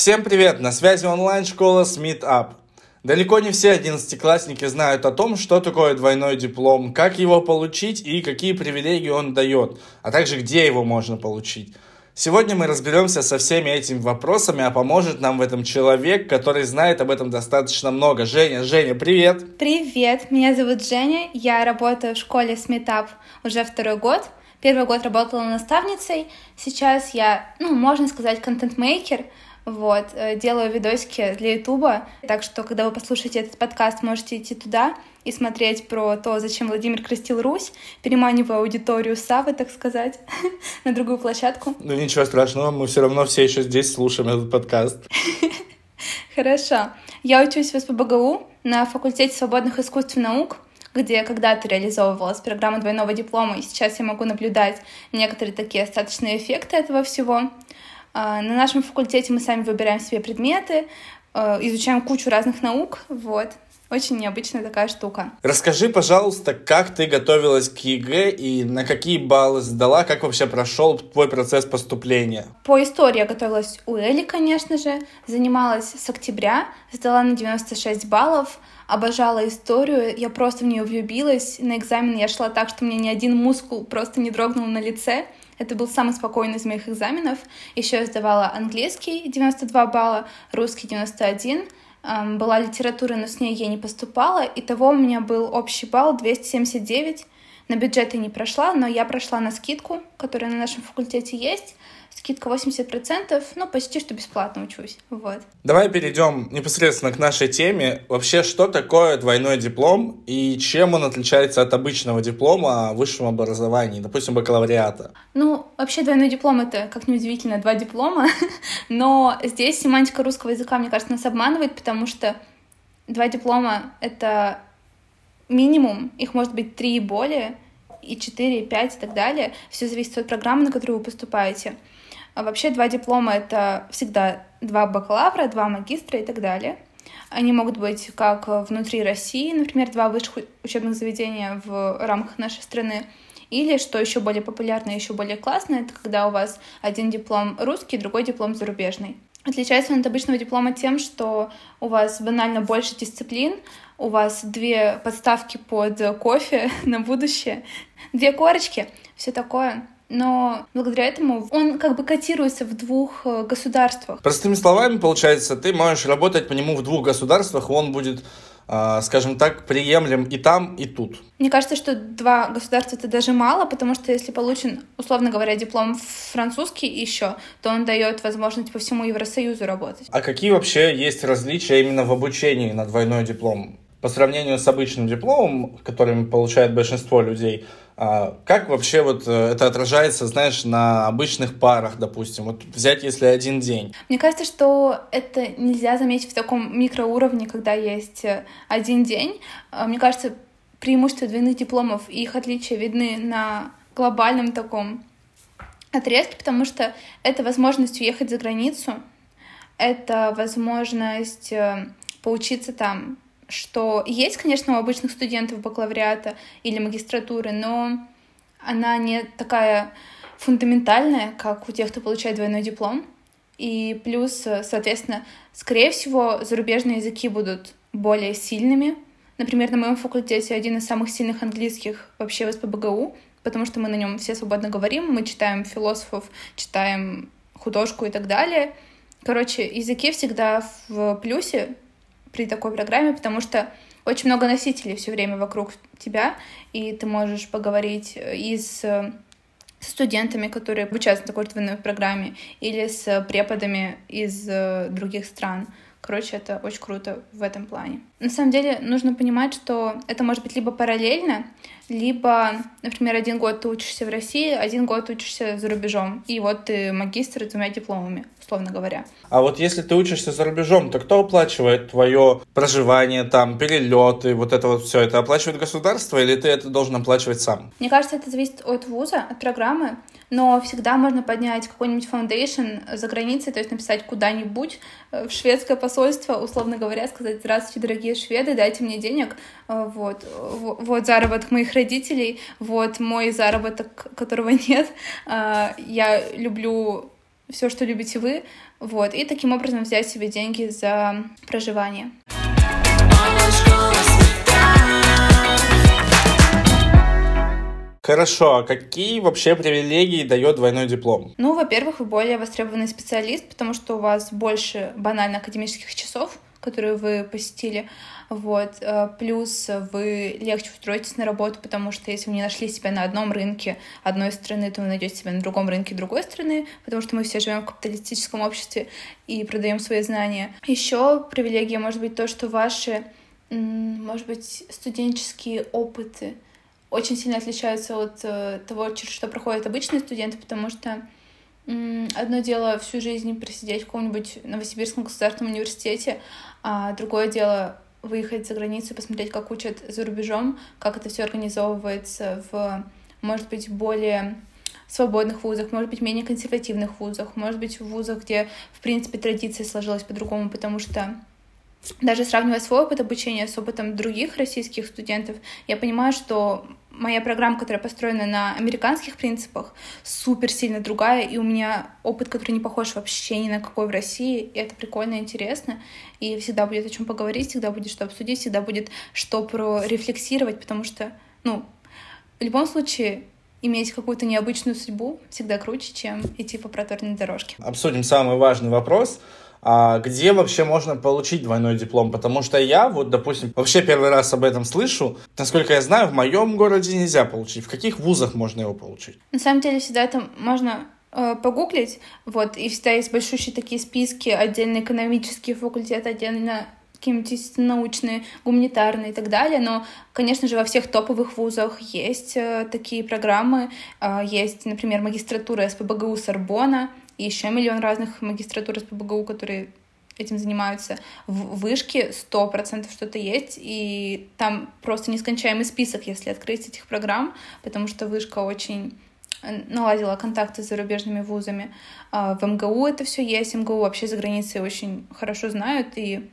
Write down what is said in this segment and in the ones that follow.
Всем привет! На связи онлайн-школа Smith Up. Далеко не все одиннадцатиклассники знают о том, что такое двойной диплом, как его получить и какие привилегии он дает, а также где его можно получить. Сегодня мы разберемся со всеми этими вопросами, а поможет нам в этом человек, который знает об этом достаточно много. Женя, Женя, привет! Привет, меня зовут Женя, я работаю в школе Сметап уже второй год. Первый год работала наставницей, сейчас я, ну, можно сказать, контент-мейкер, вот, э, делаю видосики для Ютуба, так что, когда вы послушаете этот подкаст, можете идти туда и смотреть про то, зачем Владимир крестил Русь, переманивая аудиторию Савы, так сказать, на другую площадку. Ну ничего страшного, мы все равно все еще здесь слушаем этот подкаст. Хорошо. Я учусь в СПБГУ на факультете свободных искусств и наук, где когда-то реализовывалась программа двойного диплома, и сейчас я могу наблюдать некоторые такие остаточные эффекты этого всего. А, на нашем факультете мы сами выбираем себе предметы, а, изучаем кучу разных наук, вот. Очень необычная такая штука. Расскажи, пожалуйста, как ты готовилась к ЕГЭ и на какие баллы сдала, как вообще прошел твой процесс поступления? По истории я готовилась у Эли, конечно же, занималась с октября, сдала на 96 баллов, обожала историю, я просто в нее влюбилась. На экзамен я шла так, что мне ни один мускул просто не дрогнул на лице. Это был самый спокойный из моих экзаменов. Еще я сдавала английский 92 балла, русский 91, была литература, но с ней я не поступала. Итого у меня был общий балл 279. На бюджет я не прошла, но я прошла на скидку, которая на нашем факультете есть скидка 80%, ну, почти что бесплатно учусь, вот. Давай перейдем непосредственно к нашей теме. Вообще, что такое двойной диплом и чем он отличается от обычного диплома о высшем образовании, допустим, бакалавриата? Ну, вообще двойной диплом — это, как неудивительно, два диплома, но здесь семантика русского языка, мне кажется, нас обманывает, потому что два диплома — это минимум, их может быть три и более, и 4, и 5 и так далее. Все зависит от программы, на которую вы поступаете. А вообще два диплома — это всегда два бакалавра, два магистра и так далее. Они могут быть как внутри России, например, два высших учебных заведения в рамках нашей страны, или, что еще более популярно и еще более классно, это когда у вас один диплом русский, другой диплом зарубежный. Отличается он от обычного диплома тем, что у вас банально больше дисциплин, у вас две подставки под кофе на будущее, две корочки, все такое но благодаря этому он как бы котируется в двух э, государствах. Простыми словами, получается, ты можешь работать по нему в двух государствах, и он будет а, скажем так, приемлем и там, и тут. Мне кажется, что два государства это даже мало, потому что если получен, условно говоря, диплом французский еще, то он дает возможность по всему Евросоюзу работать. А какие вообще есть различия именно в обучении на двойной диплом? По сравнению с обычным дипломом, который получает большинство людей, как вообще вот э, это отражается, знаешь, на обычных парах, допустим? Вот взять, если один день. Мне кажется, что это нельзя заметить в таком микроуровне, когда есть э, один день. А, мне кажется, преимущества двойных дипломов и их отличия видны на глобальном таком отрезке, потому что это возможность уехать за границу, это возможность э, поучиться там что есть, конечно, у обычных студентов бакалавриата или магистратуры, но она не такая фундаментальная, как у тех, кто получает двойной диплом. И плюс, соответственно, скорее всего, зарубежные языки будут более сильными. Например, на моем факультете один из самых сильных английских вообще в СПБГУ, потому что мы на нем все свободно говорим, мы читаем философов, читаем художку и так далее. Короче, языки всегда в плюсе, при такой программе, потому что очень много носителей все время вокруг тебя, и ты можешь поговорить и с студентами, которые обучаются на двойной программе, или с преподами из э, других стран. Короче, это очень круто в этом плане. На самом деле нужно понимать, что это может быть либо параллельно, либо, например, один год ты учишься в России, один год учишься за рубежом, и вот ты магистр с двумя дипломами, условно говоря. А вот если ты учишься за рубежом, то кто оплачивает твое проживание там, перелеты, вот это вот все, это оплачивает государство или ты это должен оплачивать сам? Мне кажется, это зависит от вуза, от программы но всегда можно поднять какой-нибудь foundation за границей, то есть написать куда-нибудь э, в шведское посольство, условно говоря, сказать «Здравствуйте, дорогие шведы, дайте мне денег, э, вот, вот заработок моих родителей, вот мой заработок, которого нет, э, я люблю все, что любите вы, вот, и таким образом взять себе деньги за проживание. Хорошо, а какие вообще привилегии дает двойной диплом? Ну, во-первых, вы более востребованный специалист, потому что у вас больше банально академических часов, которые вы посетили. Вот. Э, плюс вы легче устроитесь на работу, потому что если вы не нашли себя на одном рынке одной страны, то вы найдете себя на другом рынке другой страны, потому что мы все живем в капиталистическом обществе и продаем свои знания. Еще привилегия может быть то, что ваши, может быть, студенческие опыты очень сильно отличаются от э, того, через что проходят обычные студенты, потому что одно дело всю жизнь просидеть в каком-нибудь Новосибирском государственном университете, а другое дело выехать за границу посмотреть, как учат за рубежом, как это все организовывается в, может быть, более свободных вузах, может быть, менее консервативных вузах, может быть, в вузах, где, в принципе, традиция сложилась по-другому, потому что даже сравнивая свой опыт обучения с опытом других российских студентов, я понимаю, что моя программа, которая построена на американских принципах, супер сильно другая, и у меня опыт, который не похож вообще ни на какой в России, и это прикольно, интересно, и всегда будет о чем поговорить, всегда будет что обсудить, всегда будет что прорефлексировать, потому что, ну, в любом случае, иметь какую-то необычную судьбу всегда круче, чем идти по проторенной дорожке. Обсудим самый важный вопрос — а где вообще можно получить двойной диплом, потому что я, вот, допустим, вообще первый раз об этом слышу. Насколько я знаю, в моем городе нельзя получить. В каких вузах можно его получить? На самом деле всегда это можно э, погуглить, вот, и всегда есть большущие такие списки, отдельно экономические факультеты, отдельно какие-нибудь научные, гуманитарные и так далее, но, конечно же, во всех топовых вузах есть э, такие программы, э, есть, например, магистратура СПБГУ Сорбона, и еще миллион разных магистратур из ПБГУ, которые этим занимаются. В вышке сто процентов что-то есть, и там просто нескончаемый список, если открыть этих программ, потому что вышка очень э, наладила контакты с зарубежными вузами. А в МГУ это все есть, МГУ вообще за границей очень хорошо знают, и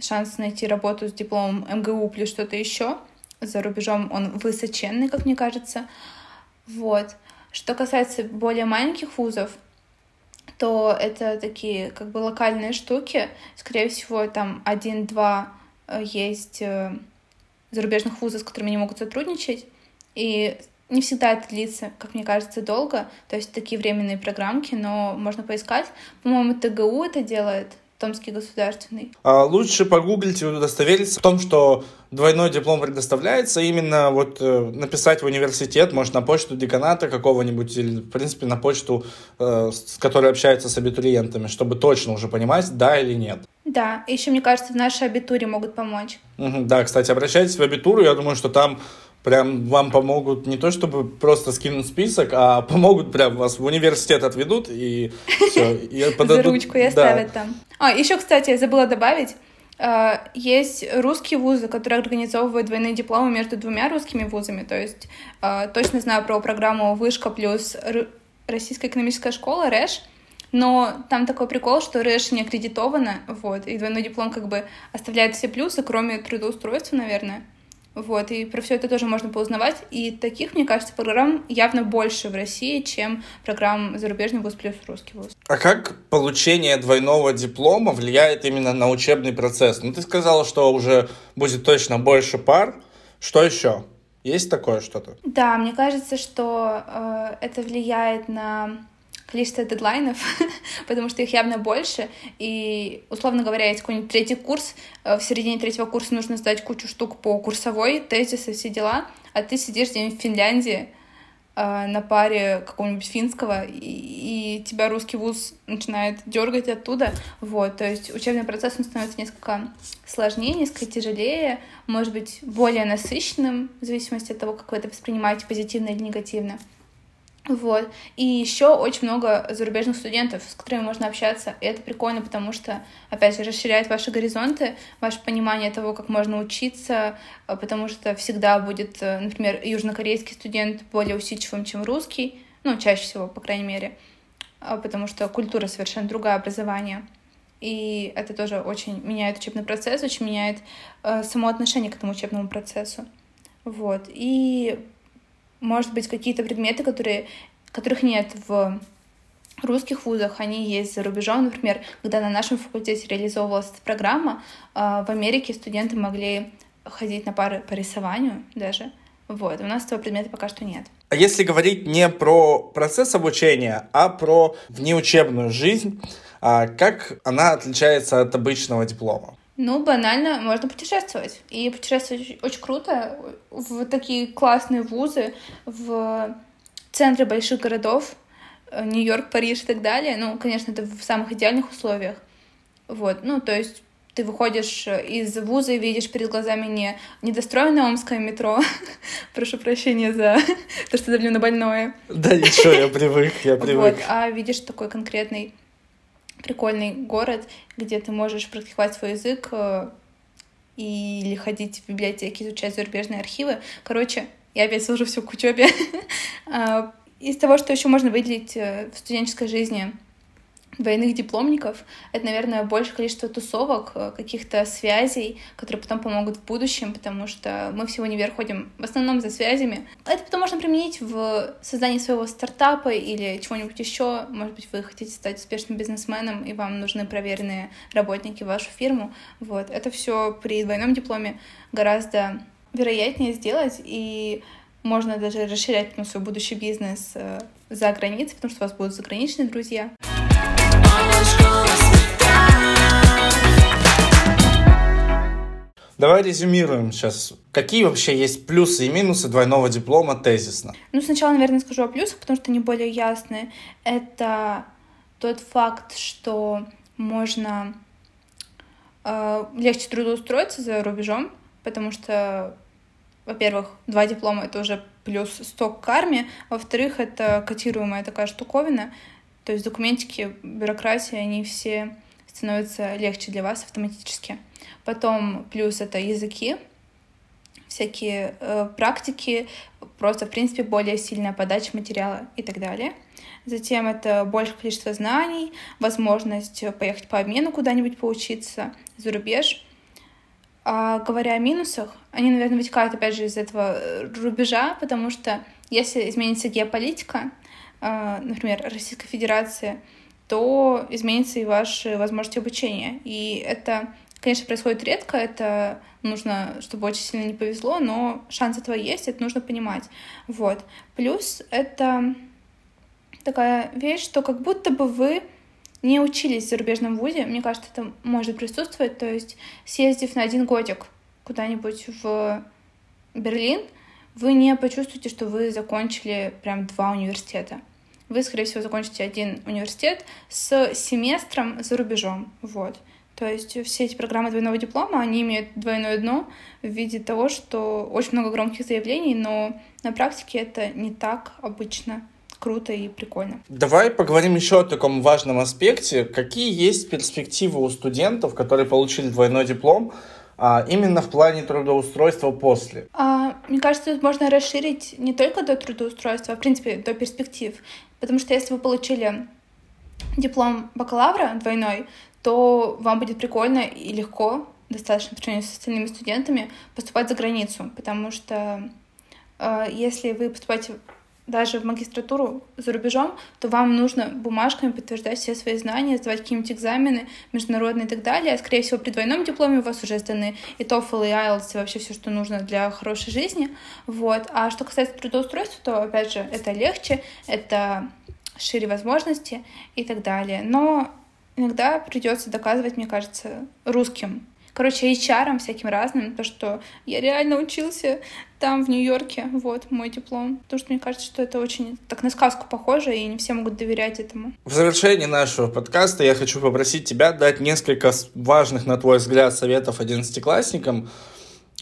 шанс найти работу с дипломом МГУ плюс что-то еще за рубежом, он высоченный, как мне кажется. Вот. Что касается более маленьких вузов, то это такие как бы локальные штуки. Скорее всего, там один-два э, есть э, зарубежных вузов, с которыми они могут сотрудничать. И не всегда это длится, как мне кажется, долго. То есть такие временные программки, но можно поискать. По-моему, ТГУ это делает, Томский государственный. А лучше погуглить и удостовериться в том, что двойной диплом предоставляется, именно вот э, написать в университет, может, на почту деканата какого-нибудь, или, в принципе, на почту, э, с которой общаются с абитуриентами, чтобы точно уже понимать, да или нет. Да, еще, мне кажется, в нашей абитуре могут помочь. Угу, да, кстати, обращайтесь в абитуру, я думаю, что там прям вам помогут не то чтобы просто скинуть список, а помогут прям вас в университет отведут и все. И подадут... За ручку и оставят да. там. А, еще, кстати, я забыла добавить, э, есть русские вузы, которые организовывают двойные дипломы между двумя русскими вузами. То есть э, точно знаю про программу «Вышка» плюс Российская экономическая школа, РЭШ. Но там такой прикол, что РЭШ не аккредитована, вот, и двойной диплом как бы оставляет все плюсы, кроме трудоустройства, наверное. Вот, и про все это тоже можно поузнавать. И таких, мне кажется, программ явно больше в России, чем программ зарубежный вуз плюс русский вуз. А как получение двойного диплома влияет именно на учебный процесс? Ну, ты сказала, что уже будет точно больше пар. Что еще? Есть такое что-то? Да, мне кажется, что э, это влияет на количество дедлайнов, потому что их явно больше, и, условно говоря, есть какой-нибудь третий курс, э, в середине третьего курса нужно сдать кучу штук по курсовой, тезисы, все дела, а ты сидишь где-нибудь в Финляндии э, на паре какого-нибудь финского, и, и тебя русский вуз начинает дергать оттуда, вот, то есть учебный процесс, он становится несколько сложнее, несколько тяжелее, может быть, более насыщенным, в зависимости от того, как вы это воспринимаете, позитивно или негативно. Вот. И еще очень много зарубежных студентов, с которыми можно общаться. И это прикольно, потому что, опять же, расширяет ваши горизонты, ваше понимание того, как можно учиться, а, потому что всегда будет, э, например, южнокорейский студент более усидчивым, чем русский, ну, чаще всего, по крайней мере, а, потому что культура совершенно другая, образование. И это тоже очень меняет учебный процесс, очень меняет э, само отношение к этому учебному процессу. Вот. И может быть, какие-то предметы, которые, которых нет в русских вузах, они есть за рубежом. Например, когда на нашем факультете реализовывалась эта программа, в Америке студенты могли ходить на пары по рисованию даже. Вот, у нас этого предмета пока что нет. А если говорить не про процесс обучения, а про внеучебную жизнь, а как она отличается от обычного диплома? Ну, банально, можно путешествовать. И путешествовать очень круто в такие классные вузы, в центры больших городов, э, Нью-Йорк, Париж и так далее. Ну, конечно, это в самых идеальных условиях. Вот, ну, то есть ты выходишь из вуза и видишь перед глазами не недостроенное омское метро, прошу прощения за то, что давлю на больное. Да ничего, я привык, я привык. Вот, а видишь такой конкретный прикольный город, где ты можешь практиковать свой язык э, или ходить в библиотеки, изучать зарубежные архивы. Короче, я опять служу все к учебе. А, из того, что еще можно выделить э, в студенческой жизни, двойных дипломников. Это, наверное, большее количество тусовок, э, каких-то связей, которые потом помогут в будущем, потому что мы все в универ ходим в основном за связями. Это потом можно применить в создании своего стартапа или чего-нибудь еще. Может быть, вы хотите стать успешным бизнесменом, и вам нужны проверенные работники в вашу фирму. Вот. Это все при двойном дипломе гораздо вероятнее сделать, и можно даже расширять ну, свой будущий бизнес э, за границей, потому что у вас будут заграничные друзья. Давай резюмируем сейчас. Какие вообще есть плюсы и минусы двойного диплома тезисно? Ну, сначала, наверное, скажу о плюсах, потому что они более ясные. Это тот факт, что можно э, легче трудоустроиться за рубежом, потому что, во-первых, два диплома — это уже плюс 100 к карме, во-вторых, это котируемая такая штуковина, то есть документики, бюрократия, они все становятся легче для вас автоматически. Потом плюс это языки, всякие э, практики, просто, в принципе, более сильная подача материала и так далее. Затем это большее количество знаний, возможность поехать по обмену куда-нибудь поучиться за рубеж. А говоря о минусах, они, наверное, вытекают, опять же, из этого э, рубежа, потому что если изменится геополитика, а, например, Российской Федерации, то изменится и ваши возможности обучения. И это, конечно, происходит редко, это нужно, чтобы очень сильно не повезло, но шанс этого есть, это нужно понимать. Вот. Плюс это такая вещь, что как будто бы вы не учились в зарубежном вузе, мне кажется, это может присутствовать, то есть съездив на один годик куда-нибудь в Берлин, вы не почувствуете, что вы закончили прям два университета. Вы, скорее всего, закончите один университет с семестром за рубежом. Вот. То есть все эти программы двойного диплома, они имеют двойное дно в виде того, что очень много громких заявлений, но на практике это не так обычно круто и прикольно. Давай поговорим еще о таком важном аспекте. Какие есть перспективы у студентов, которые получили двойной диплом, а, именно в плане трудоустройства после? А, мне кажется, тут можно расширить не только до трудоустройства, а в принципе до перспектив. Потому что если вы получили диплом бакалавра двойной, то вам будет прикольно и легко, достаточно по сравнению с остальными студентами, поступать за границу. Потому что э, если вы поступаете даже в магистратуру за рубежом, то вам нужно бумажками подтверждать все свои знания, сдавать какие-нибудь экзамены международные и так далее. А, скорее всего, при двойном дипломе у вас уже сданы и TOEFL, и IELTS, и вообще все, что нужно для хорошей жизни. Вот. А что касается трудоустройства, то, опять же, это легче, это шире возможности и так далее. Но иногда придется доказывать, мне кажется, русским короче, HR всяким разным, то, что я реально учился там, в Нью-Йорке, вот, мой диплом. Потому что мне кажется, что это очень так на сказку похоже, и не все могут доверять этому. В завершении нашего подкаста я хочу попросить тебя дать несколько важных, на твой взгляд, советов одиннадцатиклассникам,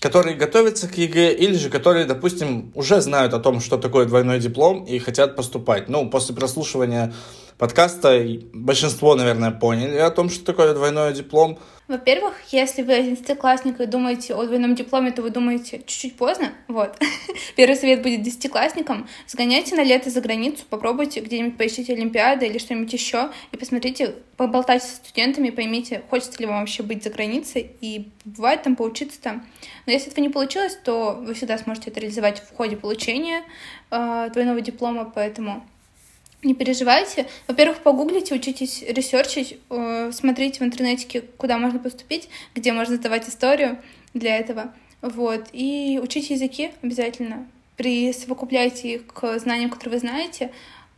которые готовятся к ЕГЭ или же которые, допустим, уже знают о том, что такое двойной диплом и хотят поступать. Ну, после прослушивания подкаста большинство, наверное, поняли о том, что такое двойной диплом. Во-первых, если вы одиннадцатиклассник и думаете о двойном дипломе, то вы думаете чуть-чуть поздно. Вот. Первый совет будет десятиклассникам. Сгоняйте на лето за границу, попробуйте где-нибудь поищите Олимпиады или что-нибудь еще, и посмотрите, поболтайте со студентами, поймите, хочется ли вам вообще быть за границей, и бывает там поучиться там. Но если этого не получилось, то вы всегда сможете это реализовать в ходе получения э, двойного диплома, поэтому не переживайте. Во-первых, погуглите, учитесь ресерчить, э, смотрите в интернете, куда можно поступить, где можно сдавать историю для этого. Вот. И учите языки обязательно. Присовокупляйте их к знаниям, которые вы знаете.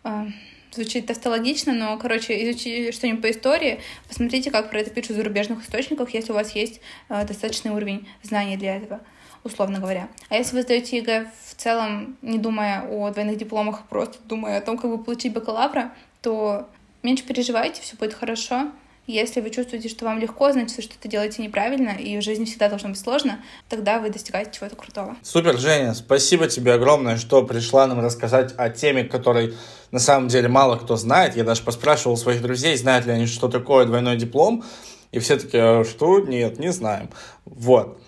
Э, звучит тавтологично, но, короче, изучите что-нибудь по истории, посмотрите, как про это пишут в зарубежных источниках, если у вас есть э, достаточный уровень знаний для этого условно говоря. А если вы сдаете ЕГЭ в целом, не думая о двойных дипломах, а просто думая о том, как вы получить бакалавра, то меньше переживайте, все будет хорошо. Если вы чувствуете, что вам легко, значит, вы что-то делаете неправильно, и в жизни всегда должно быть сложно, тогда вы достигаете чего-то крутого. Супер, Женя, спасибо тебе огромное, что пришла нам рассказать о теме, которой на самом деле мало кто знает. Я даже поспрашивал своих друзей, знают ли они, что такое двойной диплом, и все таки «А что? Нет, не знаем. Вот.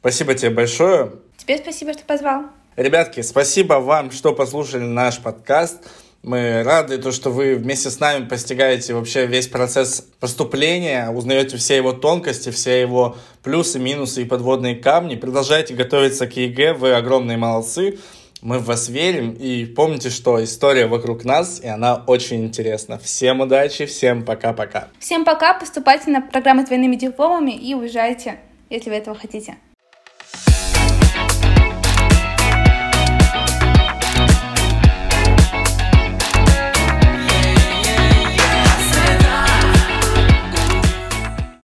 Спасибо тебе большое. Тебе спасибо, что позвал. Ребятки, спасибо вам, что послушали наш подкаст. Мы рады, то, что вы вместе с нами постигаете вообще весь процесс поступления, узнаете все его тонкости, все его плюсы, минусы и подводные камни. Продолжайте готовиться к ЕГЭ, вы огромные молодцы. Мы в вас верим и помните, что история вокруг нас, и она очень интересна. Всем удачи, всем пока-пока. Всем пока, поступайте на программы с двойными дипломами и уезжайте, если вы этого хотите.